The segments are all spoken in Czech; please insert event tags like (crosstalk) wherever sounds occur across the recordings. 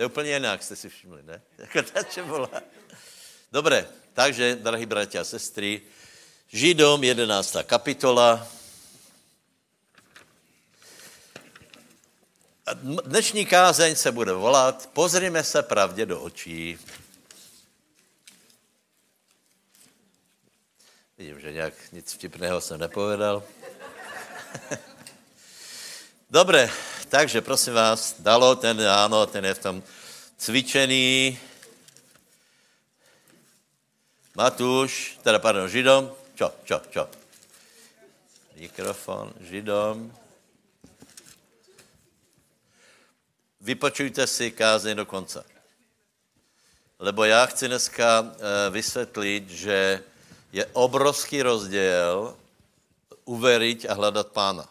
To je úplně jinak, jste si všimli, ne? (laughs) Jako ta bola. Dobré, takže, drahí bratia a sestry, Židom 11. kapitola. Dnešní kázeň se bude volat Pozrime se pravdě do očí. Vidím, že nějak nic vtipného jsem nepovedal. (laughs) Dobré, takže prosím vás, dalo ten, ano, ten je v tom cvičený. Matuš, teda pardon, Židom, čo, čo, čo. Mikrofon, Židom. Vypočujte si kázeň do konce. Lebo já chci dneska eh, vysvětlit, že je obrovský rozdíl uveriť a hledat pána.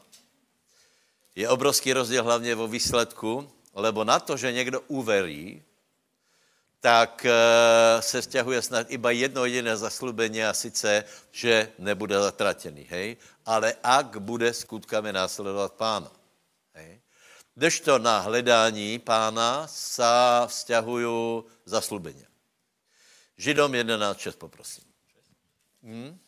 Je obrovský rozdíl hlavně vo výsledku, lebo na to, že někdo uverí, tak eh, se vzťahuje snad iba jedno jediné zaslubení a sice, že nebude zatratený, hej? Ale ak bude skutkami následovat pána. Hej? Kdežto na hledání pána sa vzťahují zaslubení. Židom 11.6, poprosím. Hmm?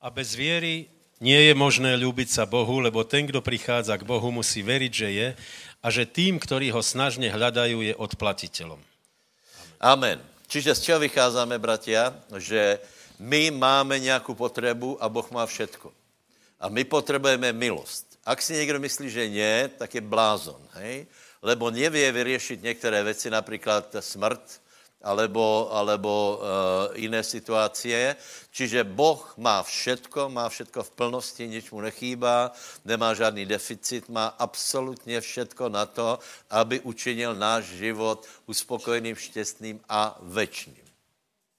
A bez věry nie je možné ľúbiť sa Bohu, lebo ten, kdo prichádza k Bohu, musí veriť, že je a že tým, ktorí ho snažne hľadajú, je odplatiteľom. Amen. Čiže z čeho vycházíme, bratia? Že my máme nějakou potřebu a Boh má všetko. A my potřebujeme milost. Ak si někdo myslí, že ne, tak je blázon, hej? Lebo nevie vyriešiť některé věci, například smrt, alebo, alebo uh, jiné situácie. Čiže Boh má všetko, má všetko v plnosti, nič mu nechýbá, nemá žádný deficit, má absolutně všetko na to, aby učinil náš život uspokojeným, šťastným a večným.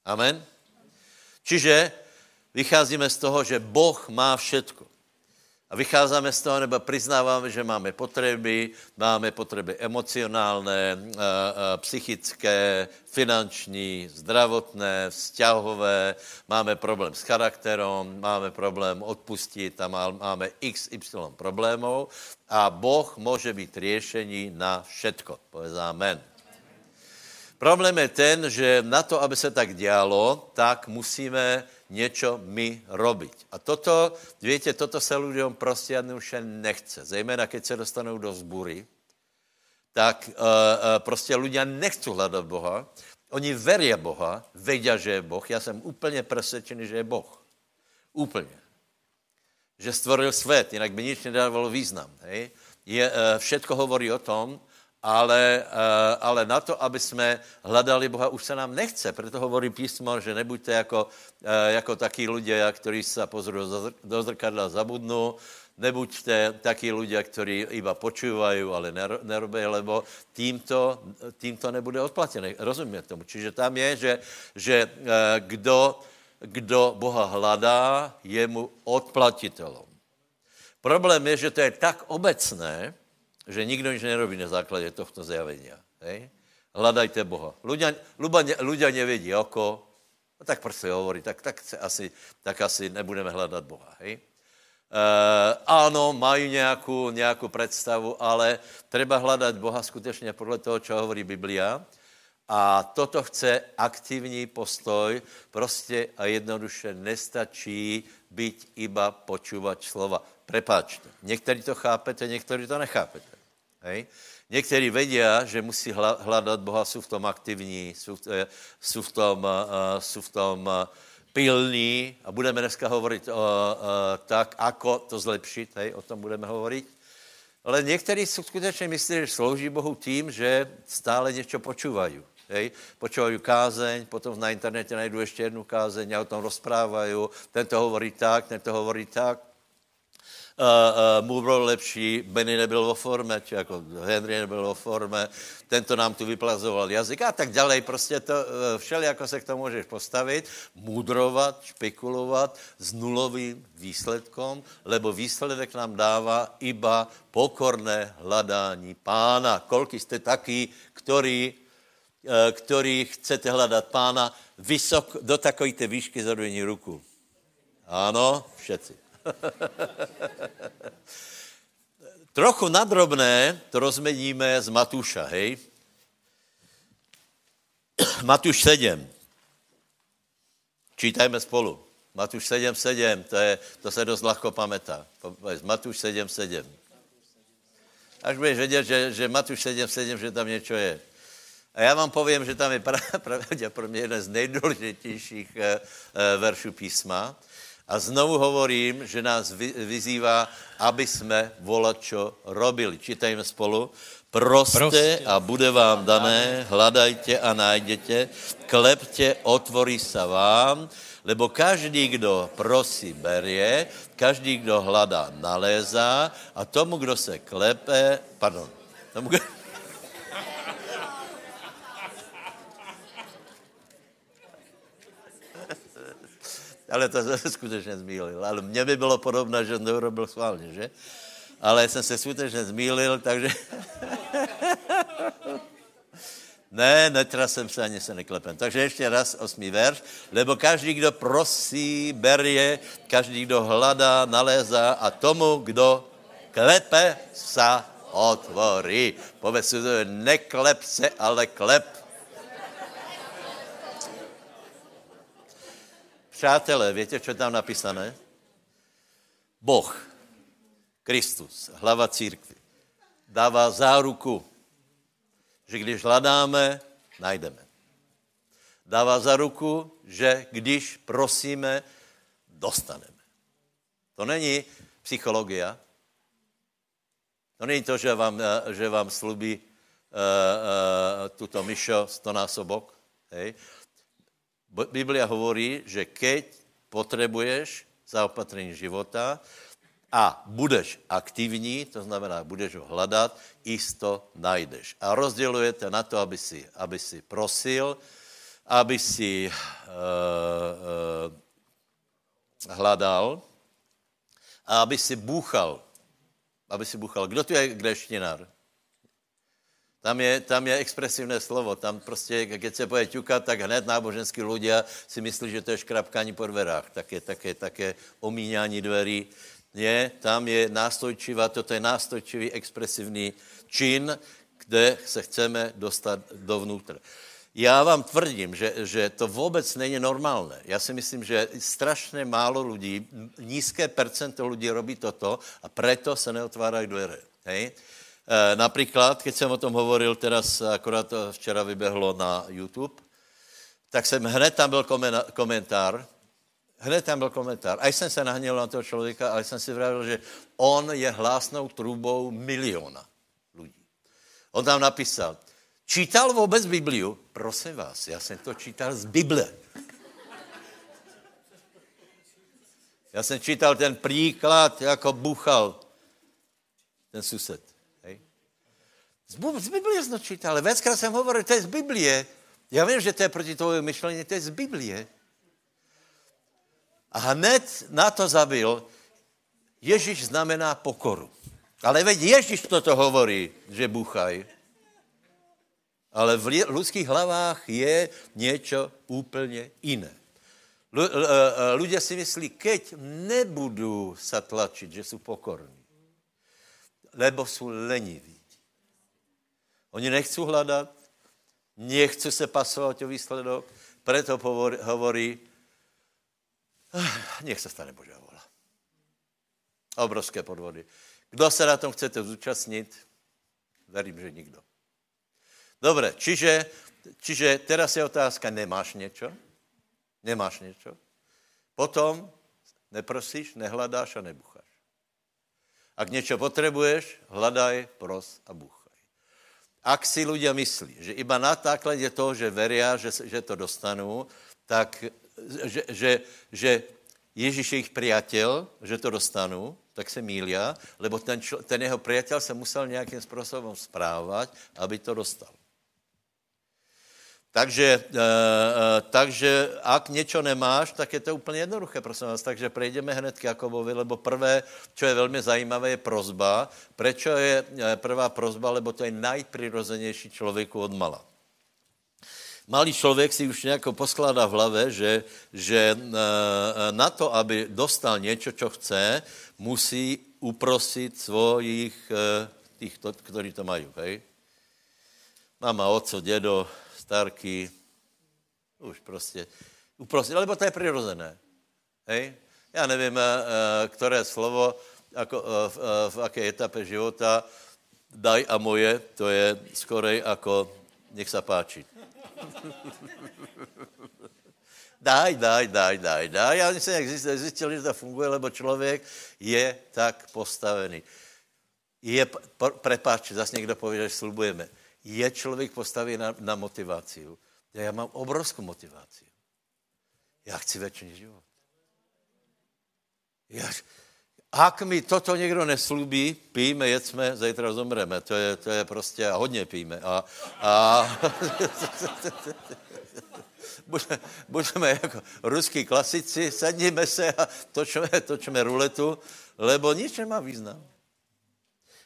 Amen? Čiže vycházíme z toho, že Boh má všetko. A vycházíme z toho, nebo přiznáváme, že máme potřeby, máme potřeby emocionálné, eh, eh, psychické, finanční, zdravotné, vzťahové, máme problém s charakterom, máme problém odpustit a máme XY problémů a Boh může být řešení na všetko. Povedz amen. Problém je ten, že na to, aby se tak dělalo, tak musíme něco my robiť. A toto, víte, toto se lidem prostě jednoduše nechce. Zejména, keď se dostanou do zbury, tak uh, uh, prostě lidé nechcou hledat Boha. Oni verí Boha, vědí, že je Boh. Já jsem úplně přesvědčený, že je Boh. Úplně. Že stvoril svět, jinak by nic nedávalo význam. Hej? Je, uh, všetko hovorí o tom, ale, eh, ale na to, aby jsme hledali Boha, už se nám nechce. Proto hovorí písmo, že nebuďte jako, eh, jako takí lidé, kteří se pozorují do zrkadla zabudnou, nebuďte takí lidé, kteří iba počívají, ale nerobí, lebo týmto, týmto nebude odplatený. Rozumím tomu. Čiže tam je, že, že eh, kdo, kdo Boha hledá, je mu odplatitelom. Problém je, že to je tak obecné, že nikdo nic nerobí na základě tohto zjavení. Hej? Hledajte Boha. Ľudia, ľudia, ľudia nevědí oko, no tak prostě hovorí, tak, tak, asi, tak asi nebudeme hledat Boha. Hej? E, ano, mají nějakou, nějakou představu, ale treba hledat Boha skutečně podle toho, co hovorí Biblia. A toto chce aktivní postoj, prostě a jednoduše nestačí být iba počúvat slova. Prepáčte, někteří to chápete, někteří to nechápete. Hej? Někteří vědí, že musí hledat Boha, jsou v tom aktivní, jsou, eh, jsou v tom, uh, jsou v tom pilní a budeme dneska hovorit uh, uh, tak, ako to zlepšit, hej? o tom budeme hovorit. Ale někteří skutečně myslí, že slouží Bohu tím, že stále něco počúvají. Hej? Počúvají kázeň, potom na internete najdu ještě jednu kázeň a o tom rozprávají, ten to hovorí tak, ten to hovorí tak uh, uh, bylo lepší, Benny nebyl vo forme, či jako Henry nebyl vo forme, tento nám tu vyplazoval jazyk a tak dále. Prostě to, uh, všeli, jako se k tomu můžeš postavit, mudrovat, špekulovat s nulovým výsledkom, lebo výsledek nám dává iba pokorné hledání pána. Kolky jste taky, který, který chcete hledat pána vysok, do takové výšky zadujení ruku. Ano, všetci. (laughs) Trochu nadrobné to rozmeníme z Matuša, hej? (clears throat) Matuš 7. Čítajme spolu. Matuš 7, 7, to, je, to se dost lahko pamätá. Matuš 7, 7. Až budeš vědět, že, že Matuš 7, 7, že tam něco je. A já vám povím, že tam je (laughs) pravděpodobně jeden z nejdůležitějších e, e, veršů písma. A znovu hovorím, že nás vyzývá, aby jsme volačo robili. Čítajme spolu. Proste, Proste a bude vám dané, hledajte a najděte, klepte, otvorí se vám, lebo každý, kdo prosí, berie, každý, kdo hledá, nalézá a tomu, kdo se klepe, pardon, tomu, kdo, ale to se skutečně zmýlil. Ale mně by bylo podobné, že to urobil schválně, že? Ale jsem se skutečně zmýlil, takže... (laughs) ne, netrasem se, ani se neklepem. Takže ještě raz osmý verš. Lebo každý, kdo prosí, berie, každý, kdo hledá, nalézá a tomu, kdo klepe, sa otvorí. Povedz si, neklep se, ale klep. Přátelé, víte, co je tam napísané? Boh, Kristus, hlava církvy, dává záruku, že když hledáme, najdeme. Dává záruku, že když prosíme, dostaneme. To není psychologia. To není to, že vám, že vám slubí uh, uh, tuto myšo stonásobok. Hej. Biblia hovorí, že keď potřebuješ zaopatrení života a budeš aktivní, to znamená, budeš ho hledat, isto najdeš. A rozdělujete na to, aby si, aby si prosil, aby si uh, uh, hledal a aby si bůchal. Aby si bůchal. Kdo tu je greštinár? Tam je, tam je expresivné slovo. Tam prostě, když se poje ťukat, tak hned náboženský ľudia si myslí, že to je škrapkání po dverách. Také, také, také omíňání dverí. Nie, tam je nástojčivá, toto je nástojčivý expresivní čin, kde se chceme dostat dovnútra. Já vám tvrdím, že, že to vůbec není normálné. Já si myslím, že strašně málo lidí, nízké percento lidí robí toto a preto se neotvárají dveře. Hej? Eh, například, když jsem o tom hovoril, teraz akorát to včera vybehlo na YouTube, tak jsem hned tam byl komentár, hned tam byl komentár. A jsem se nahněl na toho člověka, ale jsem si vravil, že on je hlásnou trubou miliona lidí. On tam napísal, čítal vůbec Bibliu? Prosím vás, já jsem to čítal z Bible. Já jsem čítal ten příklad, jako buchal ten sused. Z Biblie ale veckrát jsem hovoril, to je z Biblie. Já vím, že to je proti tvojemu myšlení, to je z Biblie. A hned na to zabil, Ježíš znamená pokoru. Ale veď Ježíš toto hovorí, že buchaj. Ale v lidských hlavách je něco úplně jiné. Lidé si myslí, keď nebudu se tlačit, že jsou pokorní, lebo jsou leniví. Oni nechcou hledat, nechcou se pasovat o výsledok, proto hovorí, ah, nech se stane Božá vola. Obrovské podvody. Kdo se na tom chcete zúčastnit? Verím, že nikdo. Dobre, čiže, čiže teraz je otázka, nemáš něco? Nemáš něco? Potom neprosíš, nehledáš a nebucháš. Ak něco potřebuješ, hledaj, pros a buch. Ak si ľudia myslí, že iba na základě toho, že veria, že, že to dostanou, tak že, že, že Ježíš je jejich priateľ, že to dostanou, tak se mília, lebo ten, čl, ten jeho priateľ se musel nějakým způsobem správat, aby to dostal. Takže, e, e, takže ak něco nemáš, tak je to úplně jednoduché, prosím vás. Takže prejdeme hned k Jakobovi, lebo prvé, čo je velmi zajímavé, je prozba. Prečo je e, prvá prozba? Lebo to je najprirozenější člověku od mala. Malý člověk si už nějak poskládá v hlavě, že, že na to, aby dostal něco, co chce, musí uprosit svojich, těch, kteří to mají. Hej? Mama, oco, dědo, starky, Už prostě uprostit, lebo to je přirozené. Hej? Já nevím, které slovo, jako, v, v jaké etape života, daj a moje, to je skorej jako nech se páči. (laughs) daj, daj, daj, daj, daj. Já jsem zjistil, že to funguje, lebo člověk je tak postavený. Je, prepáč, zase někdo pově, že slubujeme. Je člověk postavený na, na motivaci. Já mám obrovskou motivaci. Já chci věčný život. Já, ak mi toto někdo neslubí, pijeme, jedzme, zítra zomreme. To je, to je prostě, a hodně pijeme. A, a (laughs) budeme, budeme jako ruský klasici, sadíme se a točíme, točíme ruletu, lebo nič nemá význam.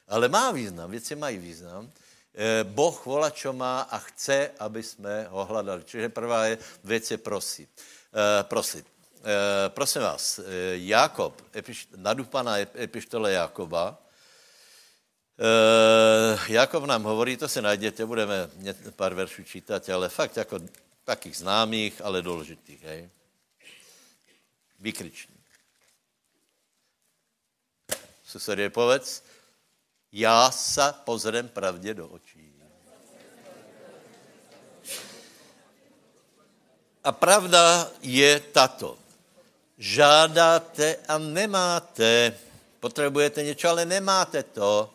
Ale má význam, věci mají význam. Eh, boh volá, čo má a chce, aby jsme ho hledali. Čiže prvá věc je prosit. Eh, prosit. Eh, prosím vás, Jakob, nadupaná epištole Jakoba, Jakob nám hovorí, to se najděte, budeme pár veršů čítat, ale fakt jako takých známých, ale důležitých. Hej. Vykričník. Susedě povedz, já se pozrem pravdě do očí. A pravda je tato žádáte a nemáte. Potřebujete něco, ale nemáte to.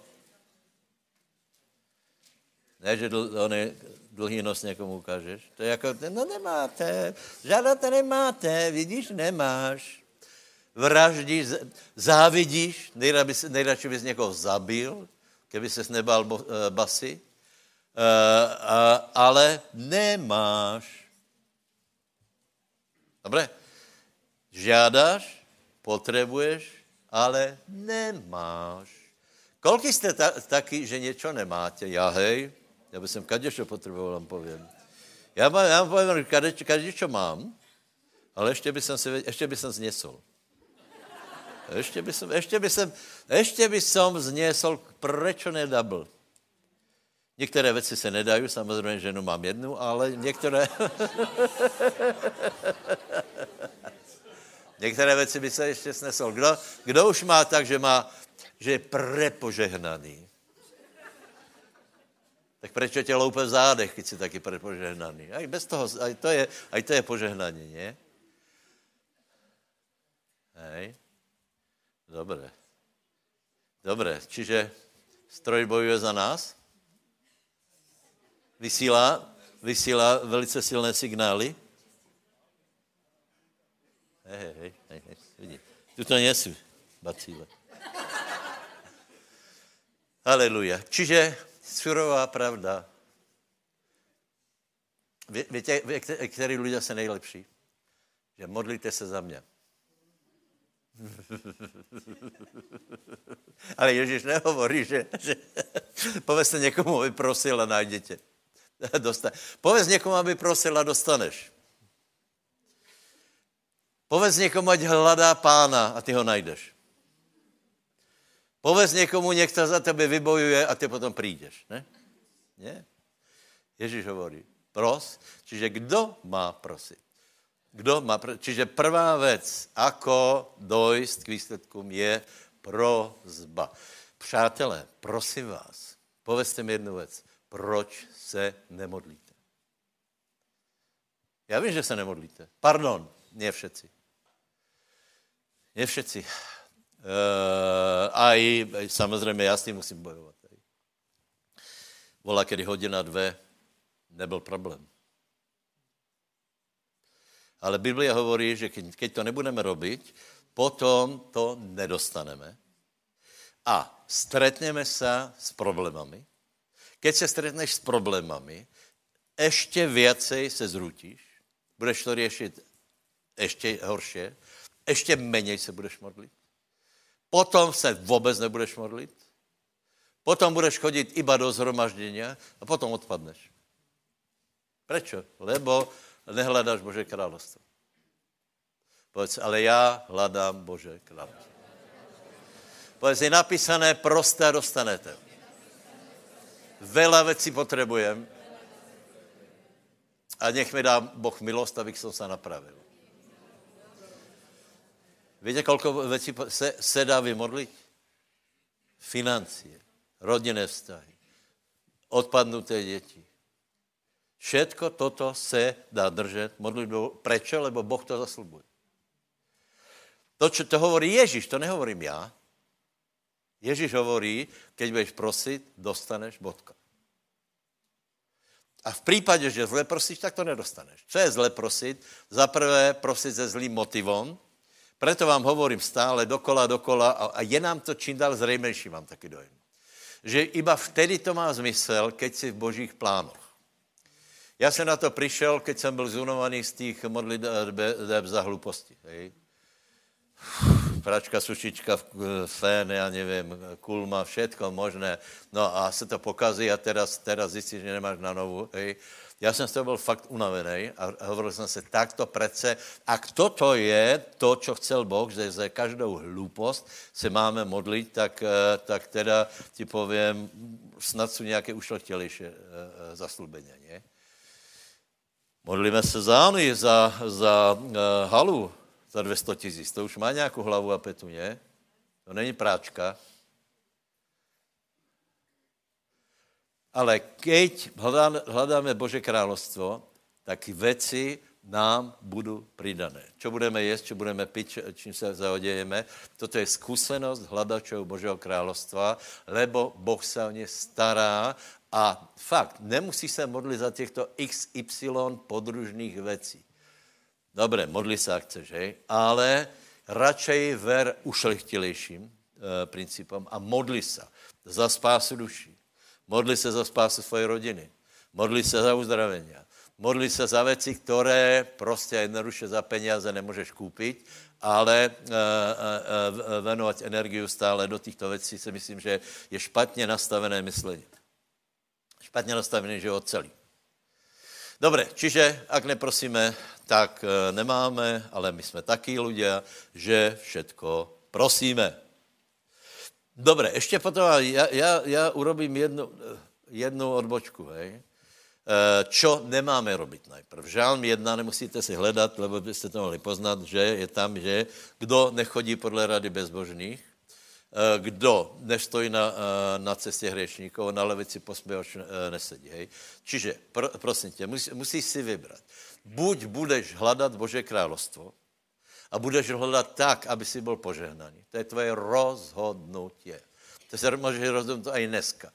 Ne, že dl, ony, dlhý nos někomu ukážeš. To je jako, no nemáte, žádáte nemáte, vidíš, nemáš. Vraždíš, závidíš, nejradši bys někoho zabil, keby ses nebal uh, basy, uh, ale nemáš. Dobré? Žádáš, potřebuješ, ale nemáš. Kolik jste ta, taky, že něco nemáte? Já hej, já bych kaděčo potřeboval, vám povím. Já, mám, já vám povím, že kaděčo mám, ale ještě by jsem si, ještě by jsem zněsol. Ještě by som, ještě by som, ještě by som zněsol, proč nedabl? Některé věci se nedají, samozřejmě ženu mám jednu, ale některé... (laughs) Některé věci by se ještě snesl. Kdo, kdo už má tak, že, má, že je prepožehnaný? Tak proč tě loupe v zádech, když jsi taky prepožehnaný? A bez toho, aj to je, aj to je požehnaní, ne? Hej. Dobré. Dobré, čiže stroj bojuje za nás? Vysílá, vysílá velice silné signály? Hej, hej, hej, hej, vidí. Tu to nejsou bacíle. Haleluja. Čiže surová pravda. Ví, víte, který lidé se nejlepší? Že modlíte se za mě. (laughs) Ale Ježíš nehovorí, že, že (laughs) povězte někomu, aby prosil a najděte. (laughs) Dostane. Pověz někomu, aby prosil a dostaneš. Povez někomu, ať hledá pána a ty ho najdeš. Povez někomu, někdo za tebe vybojuje a ty potom přijdeš. Ne? Ne? Ježíš hovorí, pros, čiže kdo má prosit? Kdo má? Čiže prvá věc, ako dojít k výsledkům, je prozba. Přátelé, prosím vás, povězte mi jednu věc. Proč se nemodlíte? Já vím, že se nemodlíte. Pardon, ne všetci. Ne všetci. Uh, a i samozřejmě já s tím musím bojovat. Volá, kedy hodina dvě, nebyl problém. Ale Biblia hovorí, že keď, to nebudeme robiť, potom to nedostaneme. A stretneme se s problémami. Keď se stretneš s problémami, ještě viacej se zrutíš, budeš to řešit ještě horší, ještě méně se budeš modlit. Potom se vůbec nebudeš modlit. Potom budeš chodit iba do zhromaždění a potom odpadneš. Prečo? Lebo nehledáš Bože královstvo. Povedz, ale já hledám Bože královstvo. Povedz, je napísané, prosté dostanete. Vela věcí potřebujem. a nech mi dá Boh milost, abych se napravil. Víte, kolko věcí se, se dá vymodlit? Financie, rodinné vztahy, odpadnuté děti. Všetko toto se dá držet modlitbou. Prečo? Lebo Boh to zaslubuje. To, čo to hovorí Ježíš, to nehovorím já. Ježíš hovorí, keď budeš prosit, dostaneš bodka. A v případě, že zle prosíš, tak to nedostaneš. Co je zle prosit? Za prvé prosit se zlým motivom, Preto vám hovorím stále dokola, dokola a, je nám to čím dál zřejmější, mám taky dojem. Že iba vtedy to má zmysel, keď si v božích plánoch. Já jsem na to přišel, keď jsem byl zunovaný z těch modliteb za hluposti. Hej. Pračka, sušička, fén, já nevím, kulma, všetko možné. No a se to pokazí a teraz, teraz zjistíš, že nemáš na novu. Hej. Já jsem z toho byl fakt unavený a hovoril jsem se, tak to přece, a toto je to, co chcel Boh, že za každou hloupost se máme modlit, tak, eh, tak teda ti povím, snad jsou nějaké ušlechtělejší eh, eh, zaslubení, ne? Modlíme se za Ani, za, za uh, halu, za 200 tisíc. To už má nějakou hlavu a petu, ne? To není práčka. Ale keď hledáme Bože královstvo, tak věci nám budou pridané. Čo budeme jíst, čo budeme pít, čím se zaodějeme, toto je zkušenost hledačů Božího královstva, lebo Boh se o ně stará a fakt, nemusí se modlit za těchto XY podružných věcí. Dobré, modli se, ak chceš, hej? ale radšej ver ušlechtilejším e, principom a modli se za spásu duší. Modli se za spásu své rodiny. Modli se za uzdravení. Modli se za věci, které prostě jednoduše za peníze nemůžeš koupit, ale uh, uh, venovat energiu stále do těchto věcí si myslím, že je špatně nastavené myšlení. Špatně nastavený život celý. Dobre, čiže ak neprosíme, tak nemáme, ale my jsme taky ľudia, že všetko prosíme. Dobre, ještě potom, já, já, já urobím jednu, jednu odbočku, hej. Eh, čo nemáme robit najprv. Žálm jedna nemusíte si hledat, lebo byste to mohli poznat, že je tam, že kdo nechodí podle rady bezbožných, eh, kdo nestojí na, eh, na cestě hřešníkov, na levici posměvač nesedí. Hej. Čiže, pro, prosím tě, musí, musíš si vybrat. Buď budeš hledat Bože královstvo, a budeš hledat tak, aby si byl požehnaný. To je tvoje rozhodnutí. To se můžeš rozhodnout i dneska.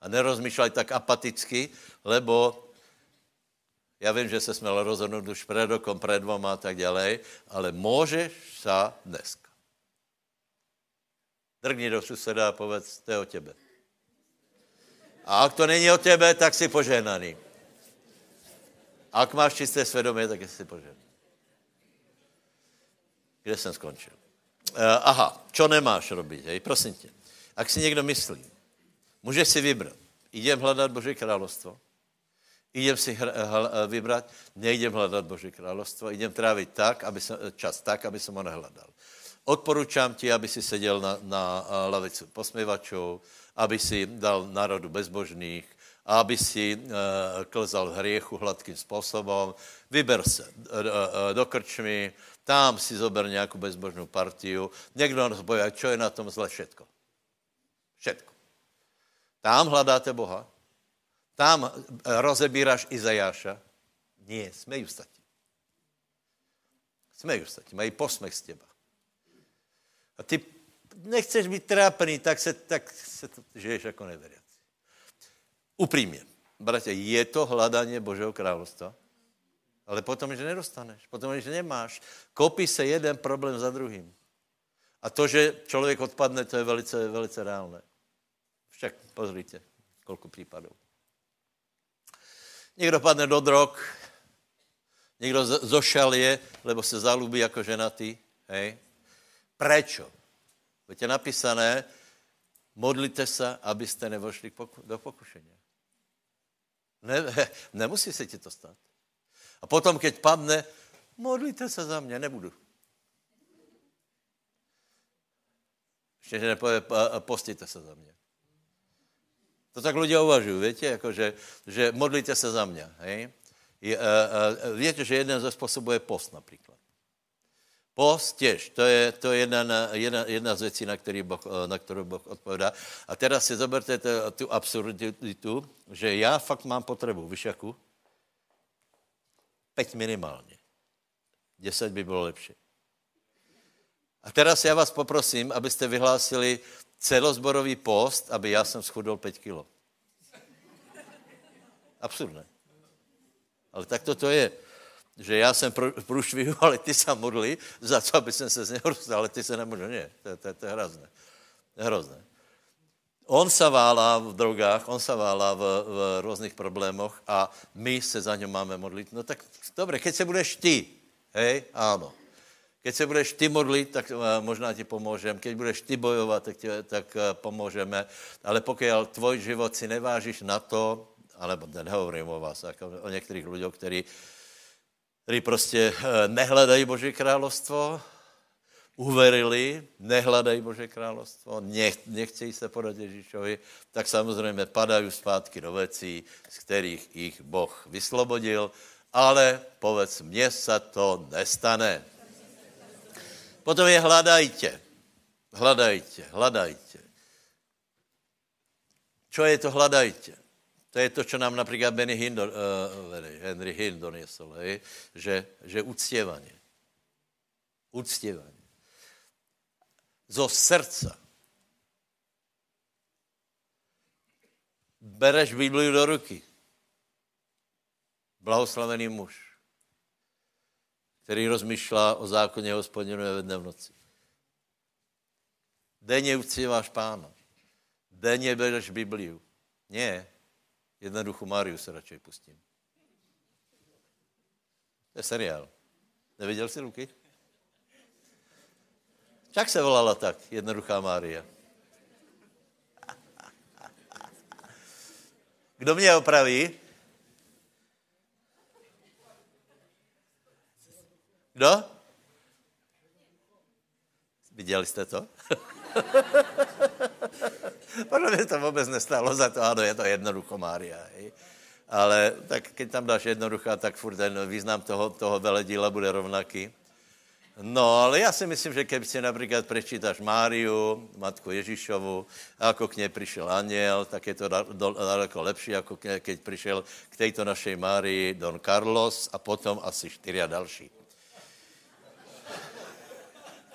A nerozmýšlej tak apaticky, lebo já vím, že se směl rozhodnout už před rokom, před dvoma a tak dále, ale můžeš sa dneska. Drgni do suseda a povedz, to je o tebe. A ak to není o tebe, tak si požehnaný. Ak máš čisté svědomí, tak jsi požehnaný. Kde jsem skončil? Uh, aha, čo nemáš robit, hej, prosím tě. Ak si někdo myslí, můžeš si vybrat. Idem hledat Boží královstvo. Idem si hr, hl, vybrat, nejdem hledat Boží královstvo, idem trávit tak, aby se, čas tak, aby jsem ho nehledal. Odporučám ti, aby si seděl na, na lavici posměvačů, aby si dal národu bezbožných, aby si uh, klzal hriechu hladkým způsobem. Vyber se uh, uh, do krčmy, tam si zober nějakou bezbožnou partiu. Někdo nás bojí, čo je na tom zle všetko. Všetko. Tam hledáte Boha. Tam rozebíráš Izajáša. Nie, smejú sa ti. Smejú sa ti, mají posmech z teba. A ty nechceš být trápený, tak se, tak se to žiješ jako neveriaci. Upřímně, bratě, je to hledání Božího královstva? Ale potom, že nedostaneš, potom, že nemáš. Kopí se jeden problém za druhým. A to, že člověk odpadne, to je velice, velice reálné. Však pozrite, kolko případů. Někdo padne do drog, někdo zošalie, lebo se zalubí jako ženatý. Hej. Prečo? je napísané, modlite se, abyste nevošli do pokušení. Ne, (laughs) nemusí se ti to stát. A potom, keď padne, modlíte se za mě, nebudu. Ještě, nepově, postíte se za mě. To tak ľudia uvažují, víte, jako že, že modlíte se za mě, hej? Je, uh, uh, víte, že jeden ze způsobů je post například. Post těž, to je, to je jedna, jedna, jedna z věcí, na, který boh, na kterou Boh odpovídá. A teraz si zoberte tu absurditu, že já fakt mám potřebu, víš jakou? Pět minimálně. Deset by bylo lepší. A teraz já vás poprosím, abyste vyhlásili celozborový post, aby já jsem schudol 5 kilo. Absurdné. Ale tak to, to je. Že já jsem průšvihu, (laughs) ale ty se modli za to, aby jsem se z něho dostal, ale ty se nemůžu. Ne, to, to, to je hrozné. Hrozné. On se válá v drogách, on se válá v, v různých problémoch a my se za něm máme modlit. No tak dobré, keď se budeš ty, hej, ano. Keď se budeš ty modlit, tak eh, možná ti pomůžem. Keď budeš ty bojovat, tak, tě, tak eh, pomůžeme. Ale pokud tvoj život si nevážíš na to, alebo nehovorím o vás, jako o některých lidech, kteří, kteří prostě eh, nehledají Boží královstvo, uverili, nehledají Bože královstvo, nech, nechcejí se podat Ježíšovi, tak samozřejmě padají zpátky do věcí, z kterých jich Boh vyslobodil, ale povedz, mně se to nestane. Potom je hledajte. Hledajte, hledajte. Čo je to hledajte? To je to, co nám například Benny Hinn, uh, Henry Hinn donesl, hej? že, že uctěvaně. Uctěvaně. Zo srdca. Bereš Bibliu do ruky. Blahoslavený muž který rozmýšlá o zákoně hospodinu ve dne v noci. Denně uctíváš pána. Denně bereš Bibliu. Ne, jednoduchou Máriu se radši pustím. To je seriál. Neviděl jsi Luky? Jak se volala tak, jednoduchá Mária? Kdo mě opraví? Kdo? Viděli jste to? (laughs) (laughs) Podle mě to vůbec nestálo za to, ano, je to jednoducho Mária. Ale tak když tam dáš jednoduchá, tak furt ten význam toho, toho veledíla bude rovnaký. No, ale já si myslím, že když si například prečítáš Máriu, matku Ježíšovu, jako k něj přišel aniel, tak je to daleko lepší, jako keď přišel k této našej Márii Don Carlos a potom asi čtyři další. (laughs)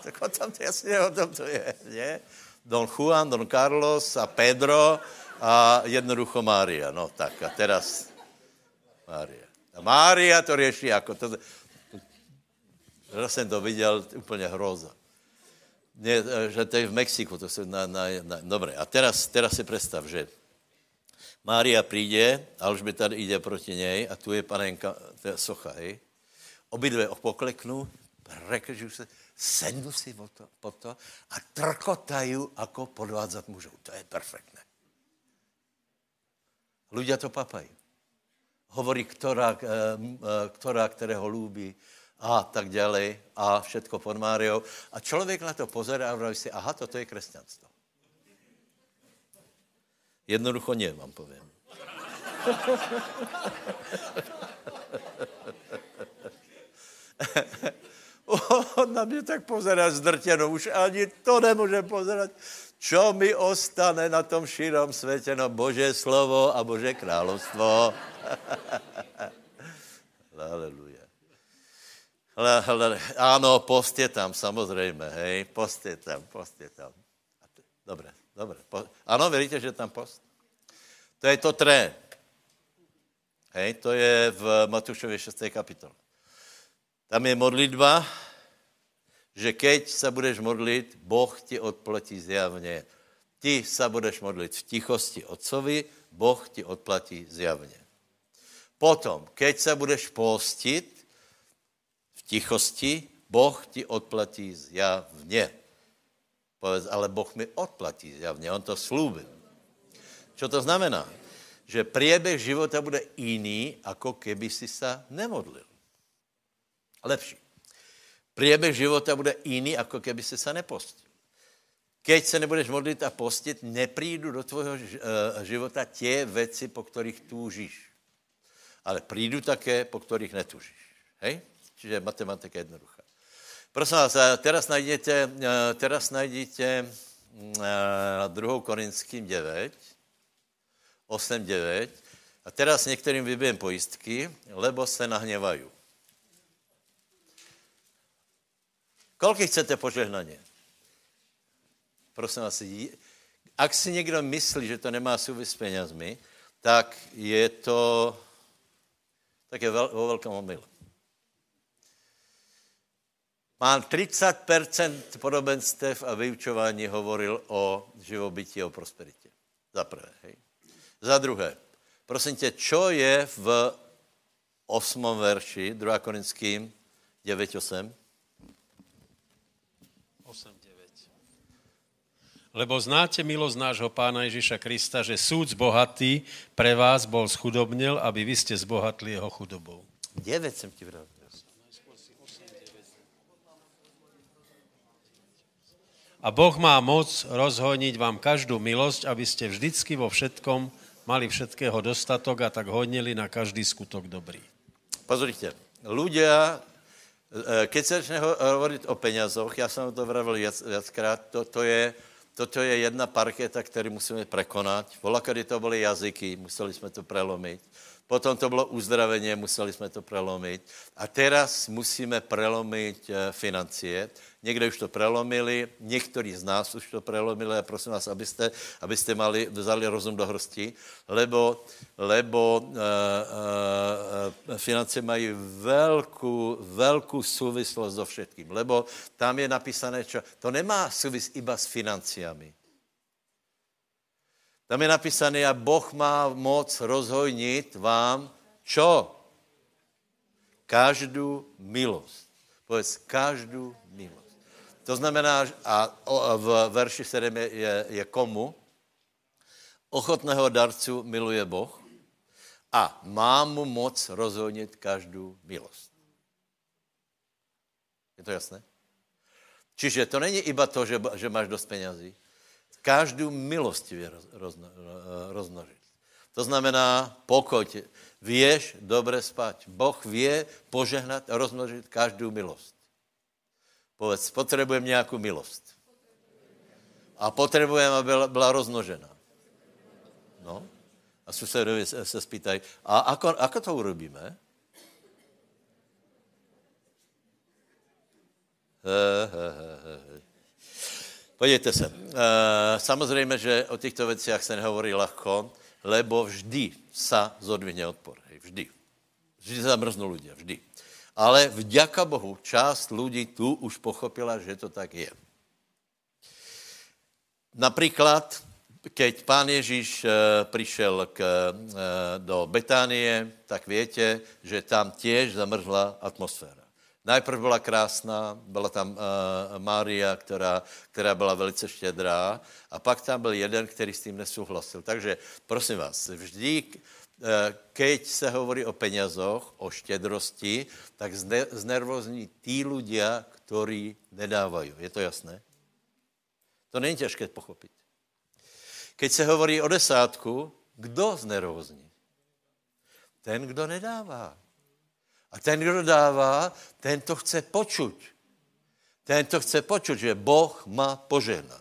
Tak o tom to jasně o tom to je, ne? Don Juan, Don Carlos a Pedro a jednoducho Mária. No tak a teraz Mária. A Mária to řeší jako to. Já jsem to viděl, úplně hroza. Ne, že to je v Mexiku, to jsou na, na, na, dobré. A teraz, teraz si představ, že Mária přijde, Alžběta jde proti něj a tu je panenka, to je socha, hej. Obidve pokleknou, rekržu se, sednu si po to, po to a trkotají, jako podvádzat můžou. To je perfektné. Ľudia to papají. Hovorí, ktorá, eh, eh, ktorá kterého lúbí a tak dále a všetko pod Máriou. A člověk na to pozerá a vraví si, aha, toto je křesťanstvo. Jednoducho ne, vám povím. (laughs) On (laughs) na mě tak pozerá zdrtěno, už ani to nemůže pozerat. Čo mi ostane na tom širom světě? No Bože slovo a Bože královstvo. (laughs) Haleluja. Ano, post je tam, samozřejmě, hej, post je tam, post je tam. Dobré, dobré. Ano, věříte, že je tam post? To je to tré. Hej, to je v Matušově 6. kapitole. Tam je modlitba, že keď se budeš modlit, Boh ti odplatí zjavně. Ty se budeš modlit v tichosti otcovi, Boh ti odplatí zjavně. Potom, keď se budeš postit v tichosti, Boh ti odplatí zjavně. Povedz, ale Boh mi odplatí zjavně, on to slúbil. Co to znamená? Že prieběh života bude jiný, jako keby si se nemodlil. Lepší. Prieběh života bude jiný, jako keby si se nepostil. keď se nebudeš modlit a postit, neprídu do tvojho života tě věci, po kterých túžíš. Ale prídu také, po kterých netúžíš. Hej? Čiže matematika je jednoduchá. Prosím vás, teraz najdete, teraz najdete 2. Korinským 9, 8, 9. A teraz některým vybijem pojistky, lebo se nahněvají. Kolik chcete požehnaně? Prosím vás, ak si někdo myslí, že to nemá souvis s penězmi, tak je to, tak je vel, vo velkém omylu. Mám 30% podobenstev a vyučování hovoril o živobytí, o prosperitě. Za prvé. Hej. Za druhé. Prosím tě, čo je v osmom verši, 2 Korinským 9.8? Lebo znáte milosť nášho pána Ježiša Krista, že súd bohatý pre vás bol schudobnil, aby vy ste zbohatli jeho chudobou. 9 jsem ti vral. A Boh má moc rozhoniť vám každú milosť, aby ste vždycky vo všetkom mali všetkého dostatok a tak hodnili na každý skutok dobrý. Pozrite, ľudia, e, keď sa začne hovoriť o peniazoch, ja som to vravil viac, viackrát, to, to je, toto je jedna parketa, který musíme prekonať. Vola, kdy to byly jazyky, museli jsme to prelomit. Potom to bylo uzdravení, museli jsme to prelomit. A teraz musíme prelomit eh, financie. Někde už to prelomili, někteří z nás už to prelomili a prosím vás, abyste, abyste mali, vzali rozum do hrsti, lebo, lebo uh, uh, finance mají velkou, velkou souvislost so všetkým, lebo tam je napísané, čo, to nemá souvis iba s financiami. Tam je napísané, a Boh má moc rozhojnit vám čo? Každou milost. Povedz, každou milost. To znamená, a v verši 7 je, je, komu? Ochotného darcu miluje Boh a má mu moc rozhodnit každou milost. Je to jasné? Čiže to není iba to, že, že máš dost penězí každou milostivě rozno, roznožit. To znamená, pokud věš dobře spať, Boh vě požehnat a rozmnožit každou milost. Povedz, potřebujeme nějakou milost. A potřebujeme, aby byla, byla rozmnožena. No. A susedovi se, se spýtají, a ako, ako to urobíme? He, he, he, he. Podívejte se, eh, samozřejmě, že o těchto věcech se nehovorí lehko, lebo vždy sa zodvihne odpor. Vždy. Vždy zamrznou lidé, vždy. Ale vďaka Bohu, část lidí tu už pochopila, že to tak je. Například, keď pán Ježíš eh, přišel eh, do Betánie, tak větě, že tam těž zamrzla atmosféra. Najprv byla krásná, byla tam uh, Mária, která, která byla velice štědrá a pak tam byl jeden, který s tím nesouhlasil. Takže prosím vás, vždy, uh, keď se hovorí o penězoch, o štědrosti, tak zne, znervozní tí ľudia, ktorí nedávají. Je to jasné? To není těžké pochopit. Keď se hovorí o desátku, kdo znervozní? Ten, kdo nedává. A ten, kdo dává, ten to chce počuť. Ten to chce počuť, že Boh má požehná.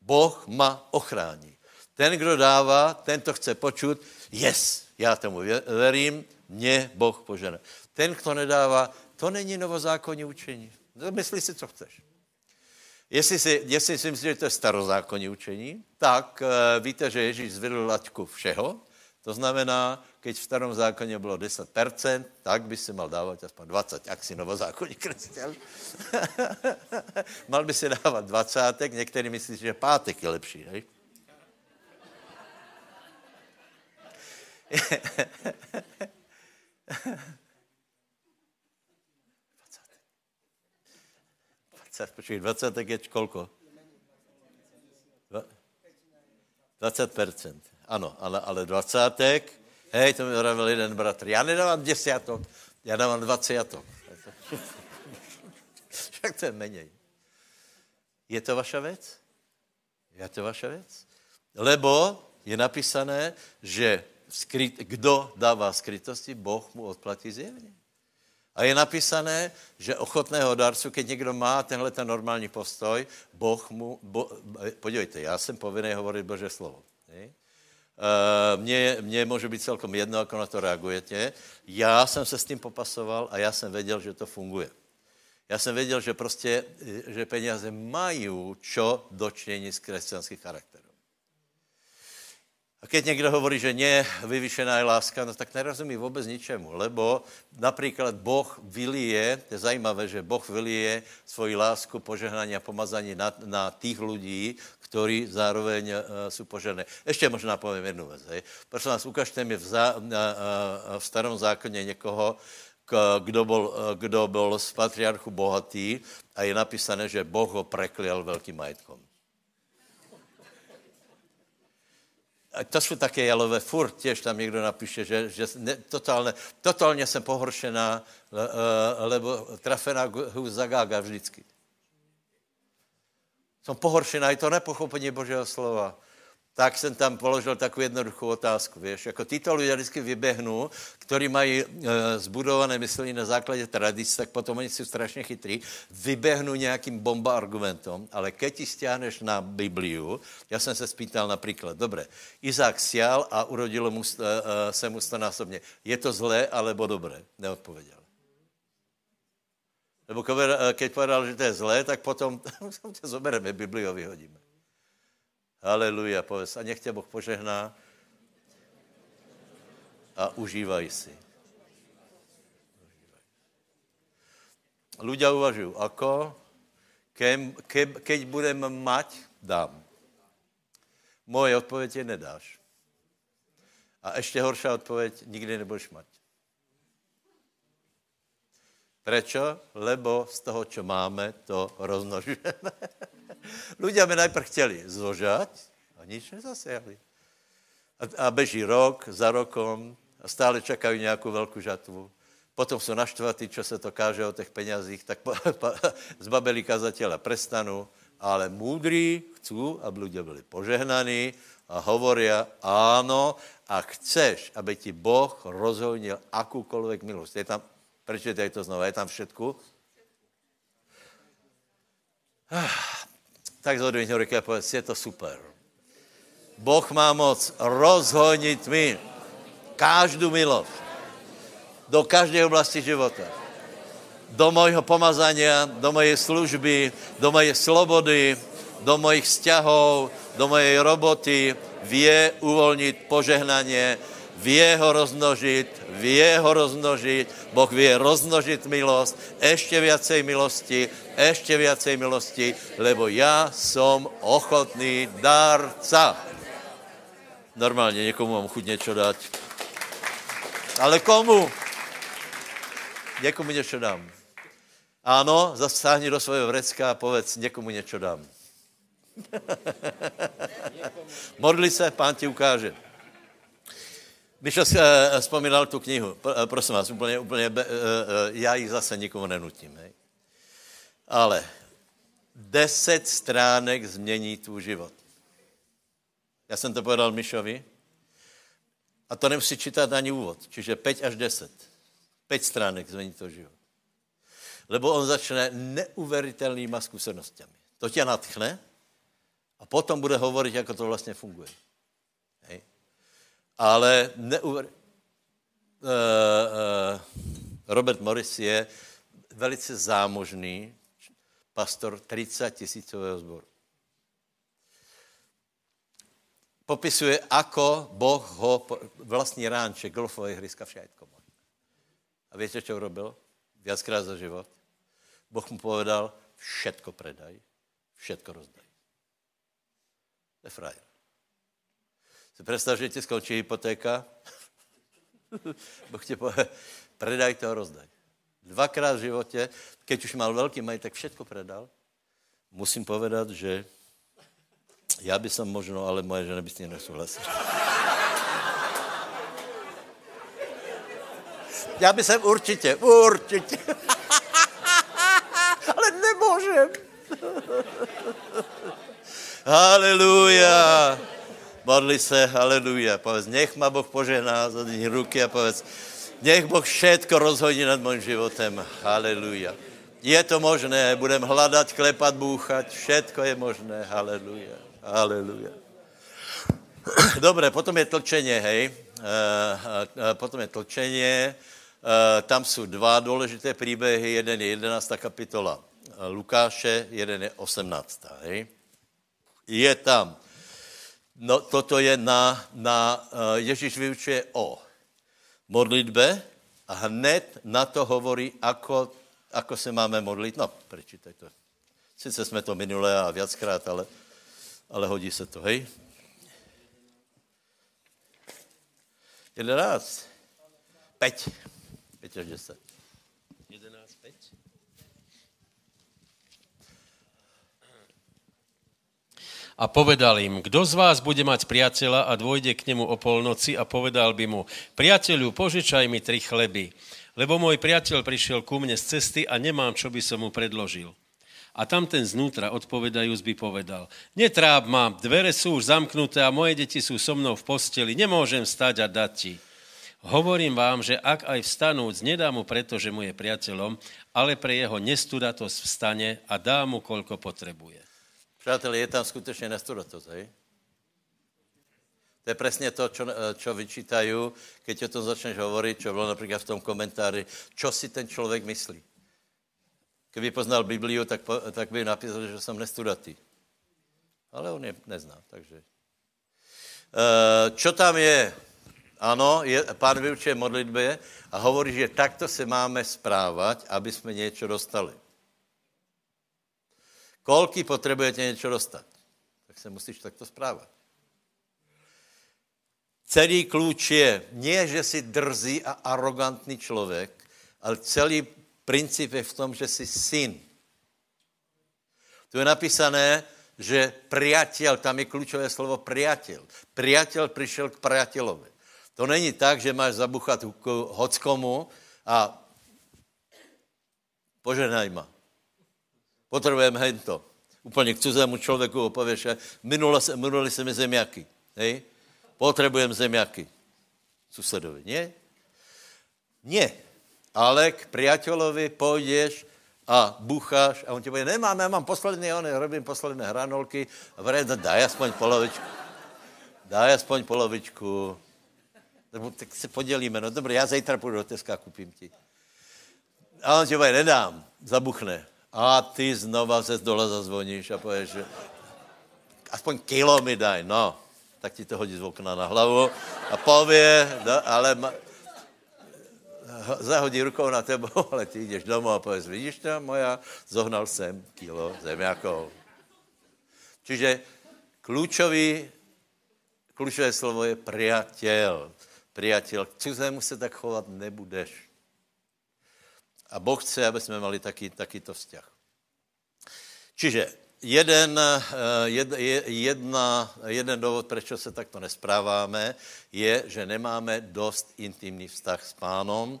Boh má ochrání. Ten, kdo dává, ten to chce počuť, yes, já tomu verím, mě Boh požehná. Ten, kdo nedává, to není novozákonní učení. Myslí si, co chceš. Jestli si, jestli si myslíš, že to je starozákonní učení, tak uh, víte, že Ježíš zvedl laťku všeho, to znamená, keď v starom zákoně bylo 10%, tak by si mal dávat aspoň 20, jak si novozákonní křesťan. (laughs) mal by si dávat 20, některý myslí, že pátek je lepší, hej? (laughs) Počkej, 20 je kolko? 20%. Ano, ale, ale dvacátek, hej, to mi hovoril jeden bratr, já nedávám desiatok, já dávám dvaciatok. (laughs) Však to je méně. Je to vaša věc? Je to vaša věc. Lebo je napísané, že skryt, kdo dává skrytosti, Boh mu odplatí zjevně. A je napísané, že ochotného darcu, keď někdo má tenhle ten normální postoj, Boh mu, bo, podívejte, já jsem povinný hovorit Bože slovo. Ne? Uh, mně, mně může být celkom jedno, jak na to reagujete. Já jsem se s tím popasoval a já jsem věděl, že to funguje. Já jsem věděl, že prostě, že peníze mají čo dočinění s křesťanským charakterem. Keď někdo hovorí, že nie, vyvyšená je láska, no tak nerozumí vůbec ničemu, lebo například Boh vylije, to je zajímavé, že Boh vylije svoji lásku, požehnání a pomazání na, na tých lidí, kteří zároveň uh, jsou. Ještě možná povím jednu věc. Prosím vás, ukažte mi v, zá, uh, uh, v starom zákoně někoho, kdo byl, kdo byl z patriarchu bohatý a je napísané, že Boh ho preklial velkým majetkom. To jsou také jalové, furt těž tam někdo napíše, že, že ne, totálně, totálně jsem pohoršená, le, le, lebo trafená hůz zagága vždycky. Jsem pohoršená, je to nepochopení Božího slova tak jsem tam položil takovou jednoduchou otázku, víš, jako tyto lidé vždycky vyběhnou, kteří mají e, zbudované myslení na základě tradic, tak potom oni jsou strašně chytrý, vyběhnou nějakým bomba argumentom, ale keď ti stiahneš na Bibliu, já jsem se spýtal například, dobré, Izák sial a urodilo mu, e, e, se mu stonásobně. Je to zlé, alebo dobré? Neodpověděl. Nebo keď povedal, že to je zlé, tak potom (laughs) tě zobereme, Bibliu vyhodíme. Haleluja, povedz. A nech tě Boh požehná a užívaj si. Ľudia uvažují, ako? Ke, ke, keď budem mať, dám. Moje odpověď je nedáš. A ještě horší odpověď, nikdy nebudeš mať. Prečo? Lebo z toho, čo máme, to roznožujeme. (laughs) Ľudia by najprv chtěli zložať a nič nezasiahli. A, a beží rok za rokom a stále čekají nějakou velkou žatvu. Potom jsou naštvatí, čo se to káže o těch penězích, tak po, po, zbabeli kazatela prestanu, ale múdrí chcú, aby ľudia byli požehnaní a hovoria, áno, a chceš, aby ti Boh rozhodnil akúkoľvek milost. Je tam, prečítaj to znova, je tam všetku? Ah, tak zhodujte ruky a povedz, je to super. Boh má moc rozhonit mi každou milost do každé oblasti života. Do mojho pomazania, do mojej služby, do mojej slobody, do mojich vzťahov, do mojej roboty, vie uvolnit požehnanie, vie ho rozmnožit, vie ho rozmnožit, Boh vie rozmnožit milost, ešte viacej milosti, ešte viacej milosti, lebo ja som ochotný darca. Normálně někomu mám chuť něco dát. Ale komu? Někomu něco dám. Ano, zasáhni do svého vrecka a povedz, někomu něco dám. (laughs) Modli se, pán ti ukáže. Když uh, vzpomínal tu knihu, uh, prosím vás, úplně, úplně, uh, já ji zase nikomu nenutím. Hej. Ale deset stránek změní tvůj život. Já jsem to povedal Mišovi. A to nemusí čítat ani úvod. Čiže 5 až 10. 5 stránek změní to život. Lebo on začne neuveritelnýma zkušenostmi. To tě natchne a potom bude hovorit, jak to vlastně funguje. Ale neuver... Uh, uh, Robert Morris je velice zámožný pastor 30 tisícového zboru. Popisuje, ako Boh ho, vlastní ránče, golfové hryska, všetko. A víte, co robil? Viackrát za život. Boh mu povedal, všetko predaj, všetko rozdaj. To je frajer. Si představ, že ti skončí hypotéka, (laughs) Boh ti povede, predaj to a rozdaj. Dvakrát v životě, keď už mal velký majetek, všetko predal. Musím povedat, že já by som možno, ale moje žena by s tím nesouhlasila. (laughs) Já by jsem určitě, určitě. (laughs) ale nemůžem. Haleluja. Modli se, haleluja. Povedz, nech ma Boh požená, zadní ruky a povedz, nech Boh všetko rozhodí nad mojím životem. Haleluja. Je to možné, budem hledat, klepat, búchať, všetko je možné. Haleluja. Haleluja. Dobre, potom je tlčenie, hej. E, e, potom je tlčenie. E, tam jsou dva důležité příběhy. Jeden je 11. kapitola Lukáše, jeden je 18. Hej. Je tam. No, toto je na, na Ježíš vyučuje o modlitbe a hned na to hovorí, ako, ako se máme modlit. No, prečítaj to. Sice jsme to minulé a viackrát, ale, ale hodí se to, hej. 11. 5. 5 až 10. 11, 5. A povedal im, kdo z vás bude mať priateľa a dôjde k nemu o polnoci a povedal by mu, priateľu, požičaj mi tri chleby, lebo môj priateľ prišiel ku mne z cesty a nemám, čo by som mu predložil. A tam ten znútra odpovedajúc by povedal, netráb ma, dvere sú už zamknuté a moje deti sú so mnou v posteli, nemôžem stať a dať ti. Hovorím vám, že ak aj vstanúc, nedá mu preto, že mu je priateľom, ale pre jeho nestudatosť vstane a dá mu, koľko potrebuje. Přátelé, je tam skutečně nestudatost, hej? To je přesně to, čo, čo vyčítají, keď o tom začneš hovoriť, čo bylo například v tom komentáři, čo si ten člověk myslí. Kdyby poznal Bibliu, tak, tak by napísal, že jsem nestudatý. Ale on je nezná, takže... Uh, čo tam je? Ano, je, pán vyučuje modlitbě a hovorí, že takto se máme správat, aby jsme něco dostali. Kolky potřebujete něco dostat? Tak se musíš takto správat. Celý klíč je, nie, že jsi drzý a arrogantní člověk, ale celý Princip je v tom, že jsi syn. Tu je napísané, že priateľ, tam je kľúčové slovo priateľ. Priateľ prišel k priateľovi. To není tak, že máš zabuchat hockomu a poženaj ma. Potrebujem hento. Úplně k cizému člověku pověš, minule se, minuli se mi zemiaky. Hej? Potrebujem zemiaky. Susedovi. Nie? Nie ale k priateľovi pôjdeš a bucháš a on ti povie, nemám, ja mám posledné, one, robím posledné hranolky a vrede, daj aspoň polovičku. Daj aspoň polovičku. Tak se podělíme, no dobré, já zítra půjdu do Teska a koupím ti. A on ti povie, nedám, zabuchne. A ty znova ze dole zazvoníš a povieš, že aspoň kilo mi daj, no. Tak ti to hodí z okna na hlavu a pově, no, ale zahodí rukou na tebo, (laughs) ale ty jdeš domů a pověš, vidíš to, moja, zohnal jsem kilo zemiakov. Čiže klíčový, klíčové slovo je priateľ. Priateľ. K cizému se tak chovat nebudeš. A Boh chce, aby jsme mali taký, takýto vzťah. Čiže jeden, eh, jedna, jeden důvod, proč se takto nespráváme, je, že nemáme dost intimní vztah s pánom,